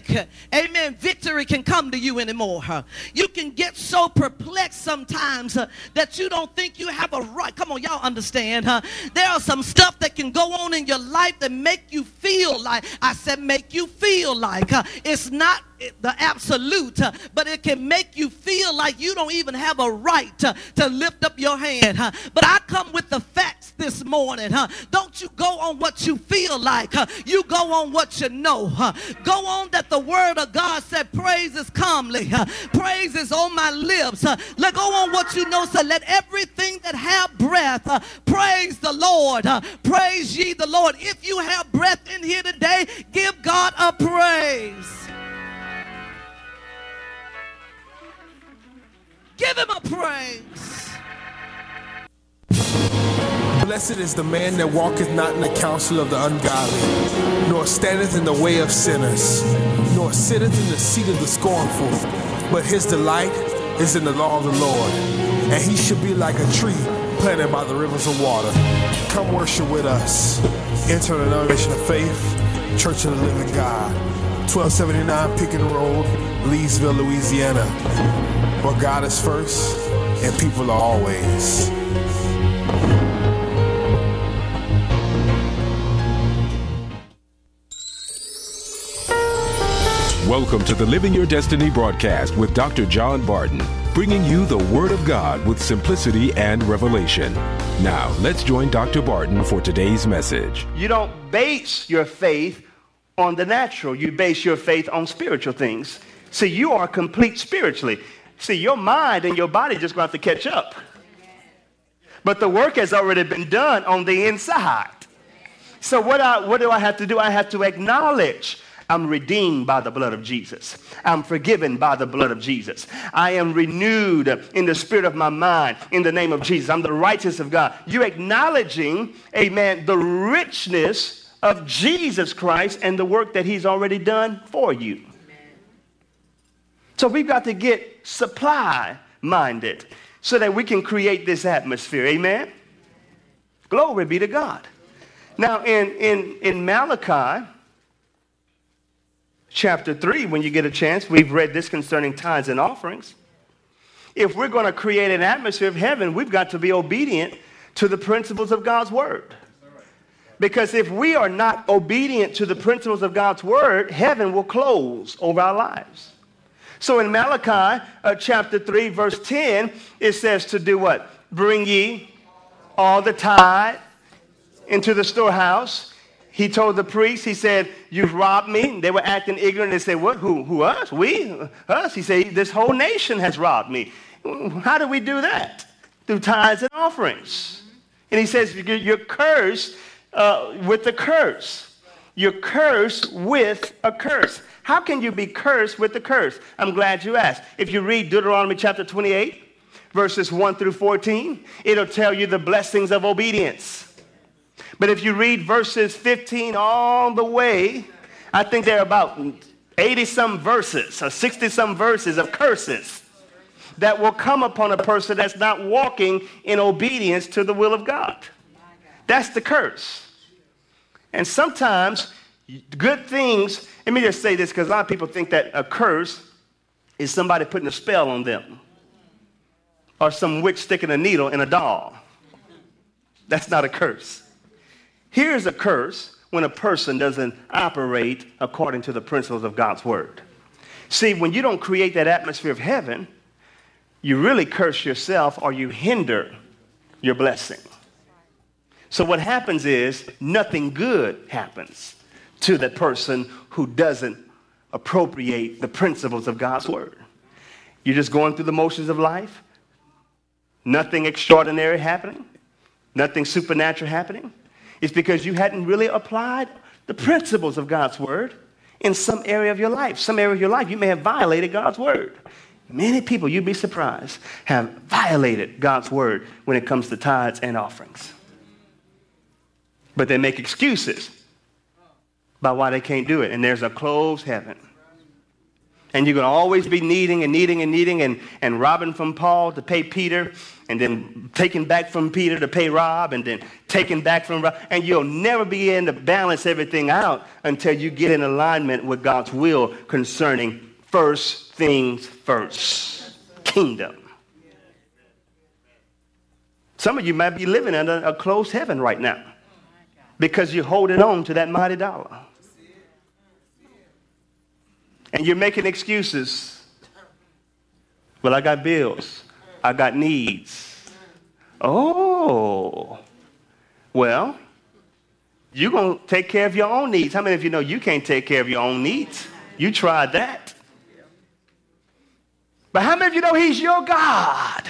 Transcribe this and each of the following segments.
think, amen, victory can come to you anymore. You can get so perplexed sometimes uh, that you don't think you have a right. Come on, y'all understand, huh? There are some stuff that can go on in your life that make you feel like, I said, make you feel like uh, it's not the absolute, uh, but it can make you feel like you don't even have a right to, to lift up your hand. But I come with the facts this morning. Don't you go on what you feel like. You go on what you know. Go on that the word of God said, praise is calmly. Praise is on my lips. Let go on what you know. So let everything that have breath uh, praise the Lord. Uh, praise ye the Lord. If you have breath in here today, give God a praise. Give him a praise. Blessed is the man that walketh not in the counsel of the ungodly, nor standeth in the way of sinners, nor sitteth in the seat of the scornful. But his delight is in the law of the Lord, and he should be like a tree planted by the rivers of water. Come worship with us. Enter the denomination of faith, Church of the Living God, 1279 Pickens Road, Leesville, Louisiana where God is first and people are always. Welcome to the Living Your Destiny broadcast with Dr. John Barton, bringing you the Word of God with simplicity and revelation. Now, let's join Dr. Barton for today's message. You don't base your faith on the natural, you base your faith on spiritual things. See, you are complete spiritually. See, your mind and your body just going to have to catch up. But the work has already been done on the inside. So what, I, what do I have to do? I have to acknowledge I'm redeemed by the blood of Jesus. I'm forgiven by the blood of Jesus. I am renewed in the spirit of my mind in the name of Jesus. I'm the righteous of God. You're acknowledging, amen, the richness of Jesus Christ and the work that he's already done for you. So we've got to get supply minded so that we can create this atmosphere. Amen? Glory be to God. Now, in, in, in Malachi chapter 3, when you get a chance, we've read this concerning tithes and offerings. If we're going to create an atmosphere of heaven, we've got to be obedient to the principles of God's word. Because if we are not obedient to the principles of God's word, heaven will close over our lives. So in Malachi uh, chapter 3, verse 10, it says to do what? Bring ye all the tithe into the storehouse. He told the priest, he said, You've robbed me. They were acting ignorant. They said, What? Who? Who? Us? We? Us? He said, This whole nation has robbed me. How do we do that? Through tithes and offerings. And he says, You're cursed uh, with a curse. You're cursed with a curse. How can you be cursed with the curse? I'm glad you asked. If you read Deuteronomy chapter 28, verses 1 through 14, it'll tell you the blessings of obedience. But if you read verses 15 all the way, I think there are about 80 some verses or 60 some verses of curses that will come upon a person that's not walking in obedience to the will of God. That's the curse. And sometimes good things let me just say this because a lot of people think that a curse is somebody putting a spell on them or some witch sticking a needle in a doll. That's not a curse. Here's a curse when a person doesn't operate according to the principles of God's word. See, when you don't create that atmosphere of heaven, you really curse yourself or you hinder your blessing. So what happens is nothing good happens to that person who doesn't appropriate the principles of God's word. You're just going through the motions of life, nothing extraordinary happening, nothing supernatural happening. It's because you hadn't really applied the principles of God's word in some area of your life. Some area of your life, you may have violated God's word. Many people, you'd be surprised, have violated God's word when it comes to tithes and offerings. But they make excuses about why they can't do it. And there's a closed heaven. And you're going to always be needing and needing and needing and, and robbing from Paul to pay Peter and then taking back from Peter to pay Rob and then taking back from Rob. And you'll never be able to balance everything out until you get in alignment with God's will concerning first things first kingdom. Some of you might be living under a closed heaven right now because you're holding on to that mighty dollar. And you're making excuses. Well, I got bills. I got needs. Oh. Well, you're going to take care of your own needs. How many of you know you can't take care of your own needs? You tried that. But how many of you know He's your God?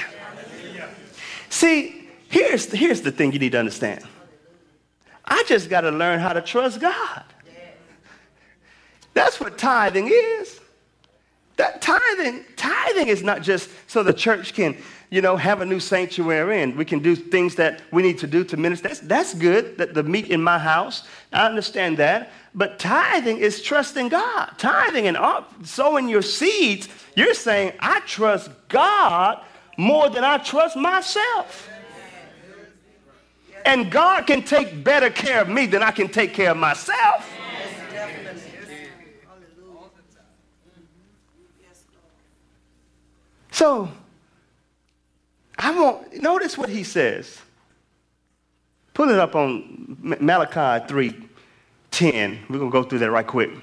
See, here's, here's the thing you need to understand. I just got to learn how to trust God. That's what tithing is. That tithing, tithing is not just so the church can, you know, have a new sanctuary and we can do things that we need to do to minister. That's, that's good, that the meat in my house. I understand that. But tithing is trusting God. Tithing and sowing your seeds, you're saying, I trust God more than I trust myself. And God can take better care of me than I can take care of myself. So, I want, notice what he says. Pull it up on Malachi 3 10. We're going to go through that right quick. It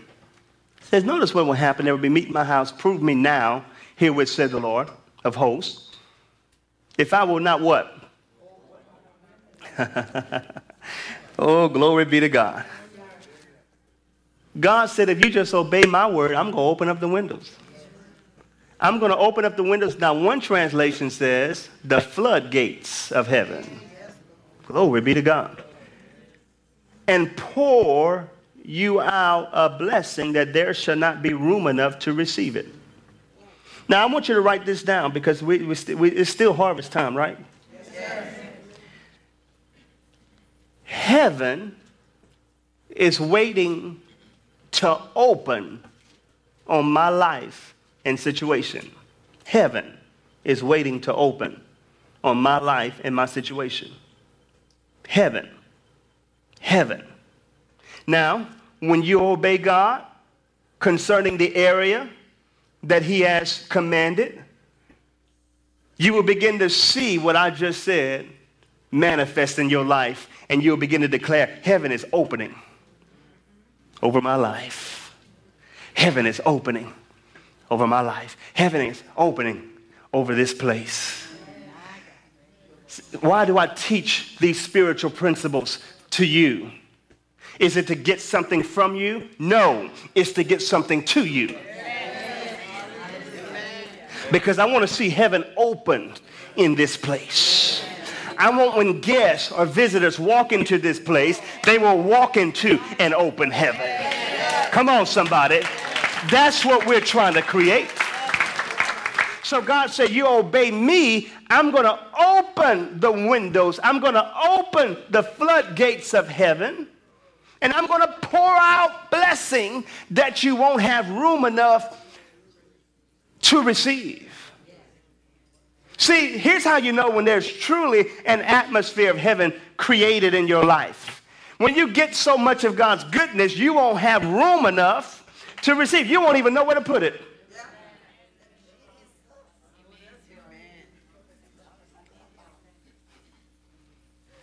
says, Notice what will happen. There will be meat in my house. Prove me now, herewith said the Lord of hosts. If I will not what? oh, glory be to God. God said, if you just obey my word, I'm going to open up the windows. I'm going to open up the windows. Now, one translation says, the floodgates of heaven. Glory be to God. And pour you out a blessing that there shall not be room enough to receive it. Now, I want you to write this down because we, we, we, it's still harvest time, right? Yes. Heaven is waiting to open on my life and situation. Heaven is waiting to open on my life and my situation. Heaven. Heaven. Now, when you obey God concerning the area that He has commanded, you will begin to see what I just said manifest in your life, and you'll begin to declare, Heaven is opening over my life. Heaven is opening over my life. Heaven is opening over this place. Why do I teach these spiritual principles to you? Is it to get something from you? No, it's to get something to you. Because I want to see heaven opened in this place. I want when guests or visitors walk into this place, they will walk into an open heaven. Come on, somebody. That's what we're trying to create. So God said, You obey me, I'm going to open the windows, I'm going to open the floodgates of heaven, and I'm going to pour out blessing that you won't have room enough to receive. See, here's how you know when there's truly an atmosphere of heaven created in your life. When you get so much of God's goodness, you won't have room enough to receive. You won't even know where to put it.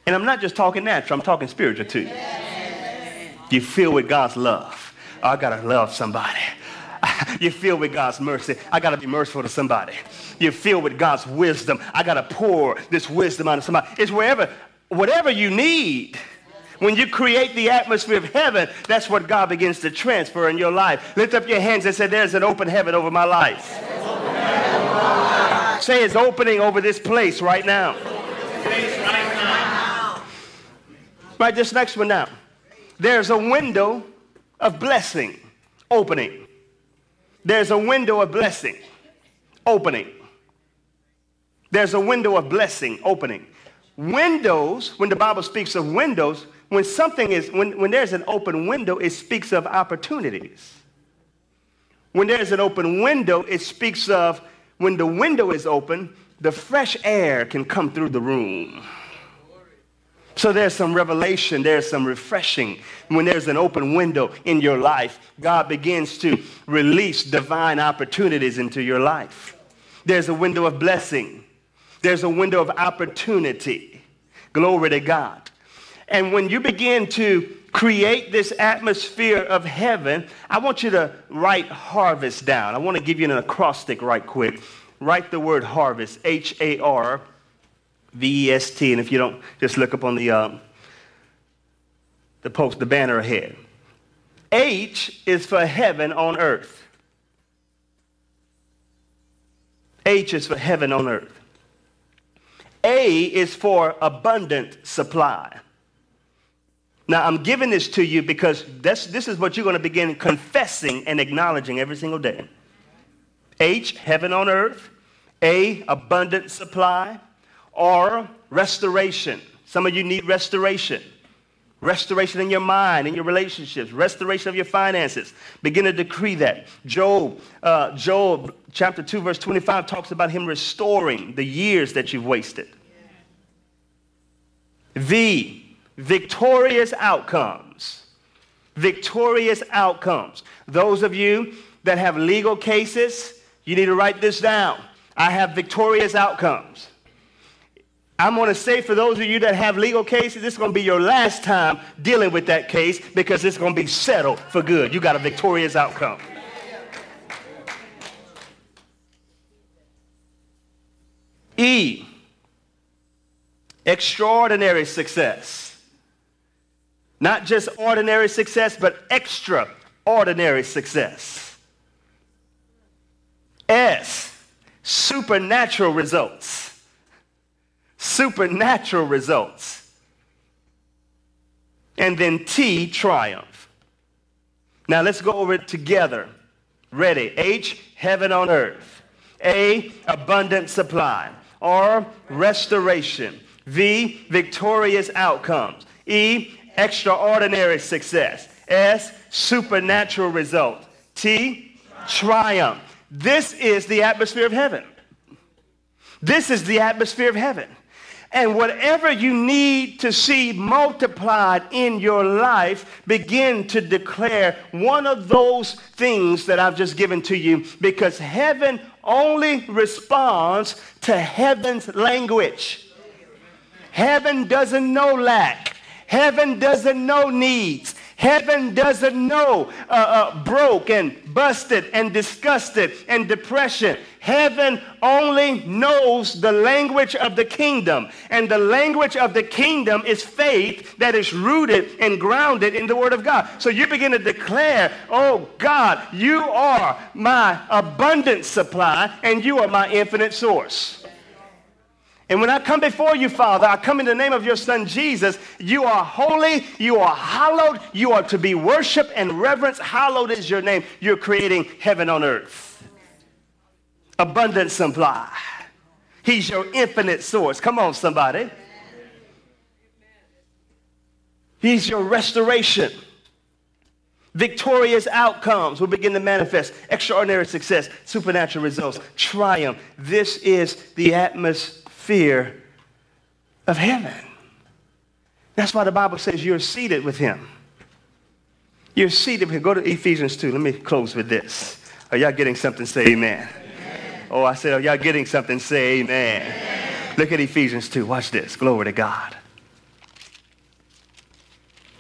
And I'm not just talking natural, I'm talking spiritual too. You feel with God's love. Oh, I gotta love somebody. You feel with God's mercy. I gotta be merciful to somebody. You feel with God's wisdom. I gotta pour this wisdom onto somebody. It's wherever, whatever you need. When you create the atmosphere of heaven, that's what God begins to transfer in your life. Lift up your hands and say, There's an open heaven over my life. Say it's opening over this place right now. Right, this next one now. There's a window of blessing opening. There's a window of blessing opening. There's a window of blessing opening. Windows, when the Bible speaks of windows, when something is, when, when there's an open window, it speaks of opportunities. When there's an open window, it speaks of when the window is open, the fresh air can come through the room. So there's some revelation, there's some refreshing. When there's an open window in your life, God begins to release divine opportunities into your life. There's a window of blessing, there's a window of opportunity. Glory to God. And when you begin to create this atmosphere of heaven, I want you to write harvest down. I want to give you an acrostic right quick. Write the word harvest, H A R V E S T. And if you don't, just look up on the, um, the post, the banner ahead. H is for heaven on earth. H is for heaven on earth. A is for abundant supply. Now, I'm giving this to you because this, is what you're going to begin confessing and acknowledging every single day. H, heaven on earth. A, abundant supply. Or restoration. Some of you need restoration. Restoration in your mind, in your relationships, restoration of your finances. Begin to decree that. Job, uh, Job chapter 2, verse 25 talks about him restoring the years that you've wasted. V, victorious outcomes. Victorious outcomes. Those of you that have legal cases, you need to write this down. I have victorious outcomes. I'm going to say for those of you that have legal cases, this is going to be your last time dealing with that case because it's going to be settled for good. You got a victorious outcome. E, extraordinary success. Not just ordinary success, but extraordinary success. S, supernatural results. Supernatural results. And then T, triumph. Now let's go over it together. Ready? H, heaven on earth. A, abundant supply. R, restoration. V, victorious outcomes. E, extraordinary success. S, supernatural result. T, triumph. This is the atmosphere of heaven. This is the atmosphere of heaven. And whatever you need to see multiplied in your life, begin to declare one of those things that I've just given to you because heaven only responds to heaven's language. Heaven doesn't know lack. Heaven doesn't know needs. Heaven doesn't know uh, uh, broke and busted and disgusted and depression. Heaven only knows the language of the kingdom. And the language of the kingdom is faith that is rooted and grounded in the Word of God. So you begin to declare, Oh God, you are my abundant supply and you are my infinite source. And when I come before you, Father, I come in the name of your Son Jesus. You are holy, you are hallowed, you are to be worshiped and reverenced. Hallowed is your name. You're creating heaven on earth. Abundant supply. He's your infinite source. Come on, somebody. He's your restoration. Victorious outcomes will begin to manifest. Extraordinary success, supernatural results, triumph. This is the atmosphere fear of heaven. That's why the Bible says you're seated with him. You're seated with him. Go to Ephesians 2. Let me close with this. Are y'all getting something? Say amen. amen. Oh, I said, are y'all getting something? Say amen. amen. Look at Ephesians 2. Watch this. Glory to God.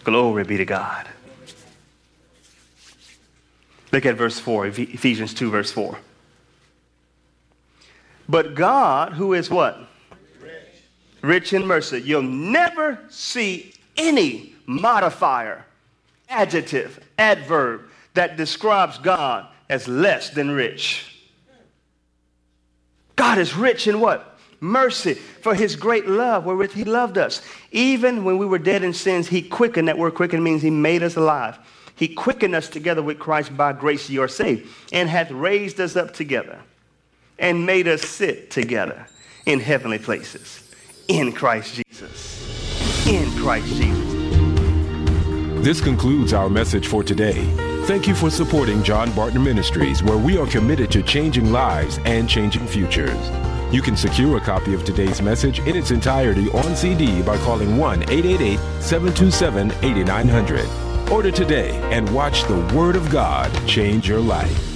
Glory be to God. Look at verse 4, Ephesians 2, verse 4. But God, who is what? Rich in mercy. You'll never see any modifier, adjective, adverb that describes God as less than rich. God is rich in what? Mercy for his great love wherewith he loved us. Even when we were dead in sins, he quickened. That word quickened means he made us alive. He quickened us together with Christ by grace you are saved, and hath raised us up together and made us sit together in heavenly places in Christ Jesus. In Christ Jesus. This concludes our message for today. thank you for supporting John Barton Ministries, where we are committed to changing lives and changing futures. You can secure a copy of today's message in its entirety on CD by calling 1 888 727 8900. Order today and watch the Word of God change your life.